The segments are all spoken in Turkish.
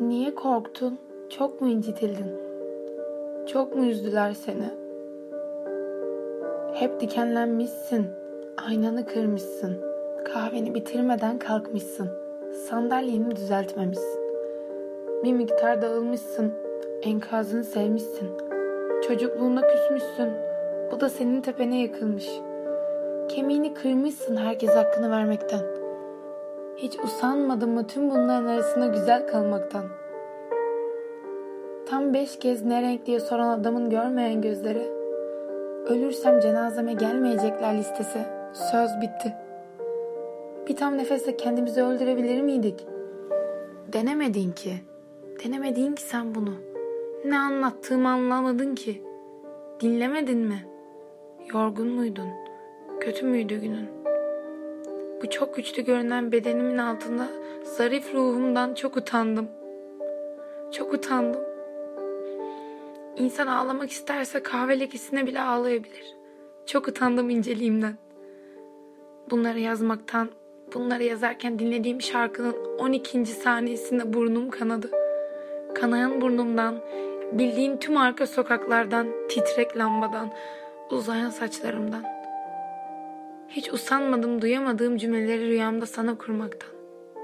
Niye korktun? Çok mu incitildin? Çok mu üzdüler seni? Hep dikenlenmişsin. Aynanı kırmışsın. Kahveni bitirmeden kalkmışsın. Sandalyeni düzeltmemişsin. Bir miktar dağılmışsın. Enkazını sevmişsin. Çocukluğuna küsmüşsün. Bu da senin tepene yıkılmış. Kemiğini kırmışsın herkes hakkını vermekten. Hiç usanmadın mı tüm bunların arasında güzel kalmaktan? Tam beş kez ne renk diye soran adamın görmeyen gözleri. Ölürsem cenazeme gelmeyecekler listesi. Söz bitti. Bir tam nefeste kendimizi öldürebilir miydik? Denemedin ki. Denemedin ki sen bunu. Ne anlattığımı anlamadın ki. Dinlemedin mi? Yorgun muydun? Kötü müydü günün? Bu çok güçlü görünen bedenimin altında zarif ruhumdan çok utandım. Çok utandım. İnsan ağlamak isterse kahve lekesine bile ağlayabilir. Çok utandım inceliğimden. Bunları yazmaktan, bunları yazarken dinlediğim şarkının 12. saniyesinde burnum kanadı. Kanayan burnumdan, bildiğim tüm arka sokaklardan, titrek lambadan, uzayan saçlarımdan. Hiç usanmadım duyamadığım cümleleri rüyamda sana kurmaktan.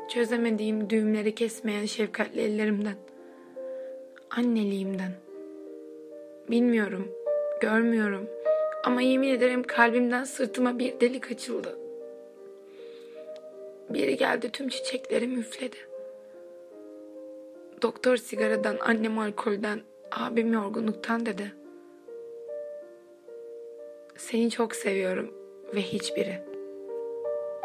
Çözemediğim düğümleri kesmeyen şefkatli ellerimden. Anneliğimden. Bilmiyorum, görmüyorum ama yemin ederim kalbimden sırtıma bir delik açıldı. Biri geldi tüm çiçeklerimi üfledi. Doktor sigaradan, annem alkolden, abim yorgunluktan dedi. Seni çok seviyorum ve hiçbiri.